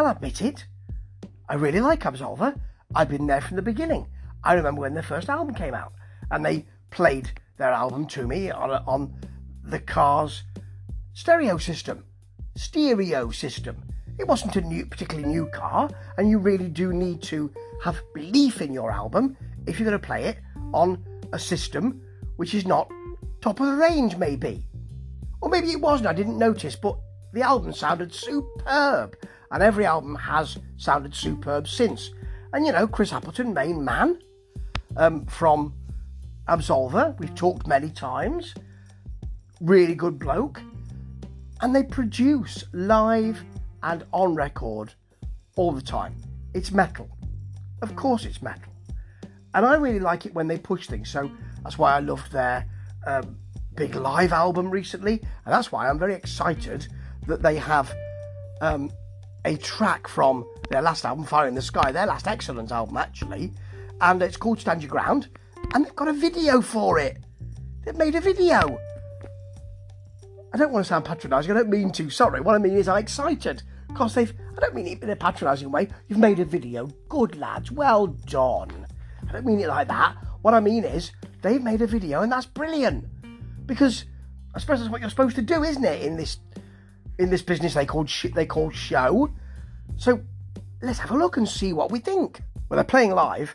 I'll admit it. I really like Absolva. I've been there from the beginning. I remember when their first album came out and they played their album to me on, on the car's stereo system. Stereo system. It wasn't a new, particularly new car, and you really do need to have belief in your album if you're going to play it on a system which is not top of the range, maybe. Or maybe it wasn't, I didn't notice, but the album sounded superb, and every album has sounded superb since. And you know, Chris Appleton, main man um, from Absolva, we've talked many times, really good bloke, and they produce live and on record all the time. It's metal. Of course, it's metal. And I really like it when they push things. So that's why I loved their um, big live album recently. And that's why I'm very excited that they have um, a track from their last album, Fire in the Sky, their last excellent album, actually. And it's called Stand Your Ground. And they've got a video for it. They've made a video. I don't want to sound patronising. I don't mean to. Sorry. What I mean is I'm excited because they've. I don't mean it in a patronising way. You've made a video. Good lads. Well done. I don't mean it like that. What I mean is they've made a video and that's brilliant because I suppose that's what you're supposed to do, isn't it? In this in this business they call shit they call show. So let's have a look and see what we think. Well, they're playing live,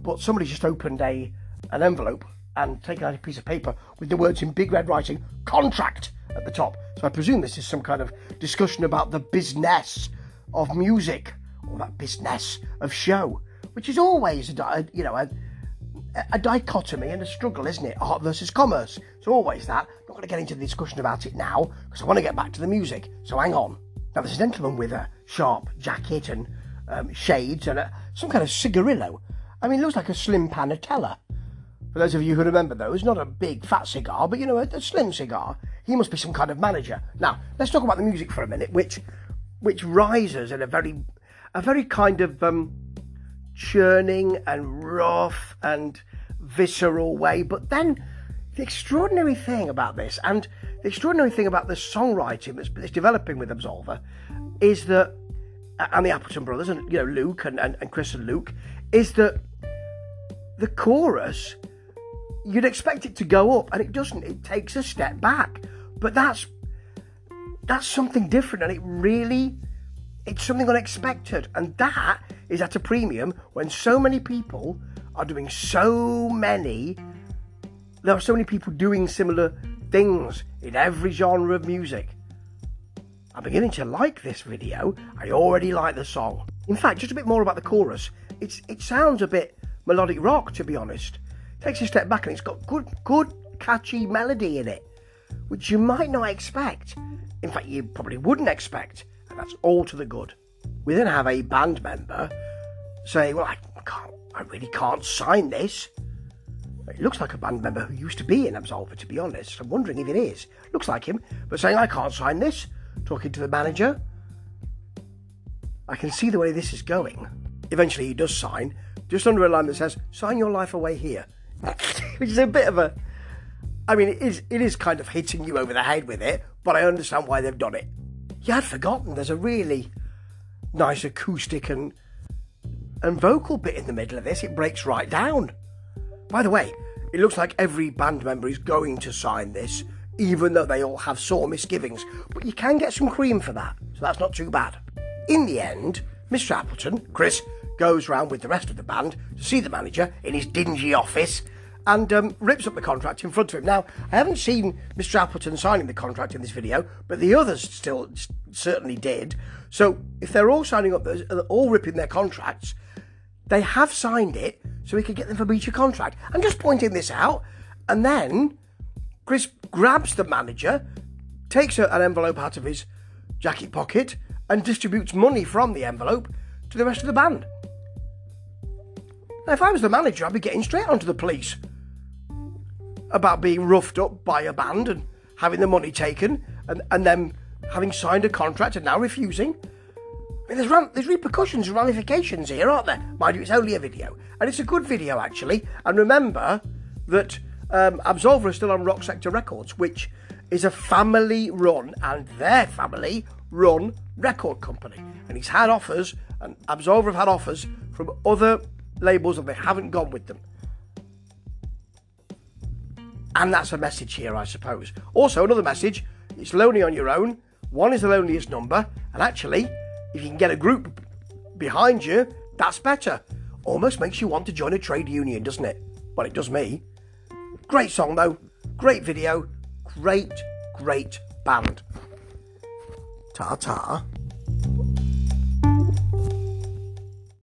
but somebody just opened a an envelope and taken out a piece of paper with the words in big red writing "contract" at the top. So I presume this is some kind of discussion about the business of music or that business of show, which is always a, you know a, a dichotomy and a struggle, isn't it? Art versus commerce. It's always that. I'm not going to get into the discussion about it now because I want to get back to the music. So hang on. Now there's a gentleman with a sharp jacket and um, shades and a, some kind of cigarillo. I mean, looks like a slim panatella. For those of you who remember those, not a big fat cigar, but you know, a, a slim cigar. He must be some kind of manager. Now, let's talk about the music for a minute, which which rises in a very a very kind of um, churning and rough and visceral way. But then the extraordinary thing about this, and the extraordinary thing about the songwriting that's, that's developing with Absolva, is that, and the Appleton brothers, and you know Luke and, and, and Chris and Luke, is that the chorus you'd expect it to go up and it doesn't. It takes a step back. But that's that's something different and it really it's something unexpected. And that is at a premium when so many people are doing so many there are so many people doing similar things in every genre of music. I'm beginning to like this video. I already like the song. In fact just a bit more about the chorus. It's it sounds a bit melodic rock to be honest. Takes a step back and it's got good, good, catchy melody in it, which you might not expect. In fact, you probably wouldn't expect, and that's all to the good. We then have a band member say, "Well, I can't, I really can't sign this." It looks like a band member who used to be in Absolva, to be honest. I'm wondering if it is. Looks like him, but saying, "I can't sign this." Talking to the manager. I can see the way this is going. Eventually, he does sign, just under a line that says, "Sign your life away here." which is a bit of a. I mean, it is it is kind of hitting you over the head with it, but I understand why they've done it. Yeah, I'd forgotten there's a really nice acoustic and and vocal bit in the middle of this. It breaks right down. By the way, it looks like every band member is going to sign this, even though they all have sore misgivings. But you can get some cream for that, so that's not too bad. In the end, Mr. Appleton, Chris, goes round with the rest of the band to see the manager in his dingy office and um, rips up the contract in front of him. Now, I haven't seen Mr. Appleton signing the contract in this video, but the others still certainly did. So if they're all signing up, they're all ripping their contracts, they have signed it so we can get them for breach of contract. I'm just pointing this out. And then Chris grabs the manager, takes an envelope out of his jacket pocket, and distributes money from the envelope to the rest of the band. Now, if I was the manager, I'd be getting straight onto the police about being roughed up by a band and having the money taken and, and then having signed a contract and now refusing. I mean, there's, there's repercussions and ramifications here, aren't there? Mind you, it's only a video. And it's a good video, actually. And remember that um, Absolva is still on Rocksector Records, which is a family run, and their family run record company. And he's had offers, and Absolva have had offers from other labels and they haven't gone with them. And that's a message here, I suppose. Also, another message it's lonely on your own. One is the loneliest number, and actually, if you can get a group behind you, that's better. Almost makes you want to join a trade union, doesn't it? Well, it does me. Great song, though. Great video. Great, great band. Ta ta.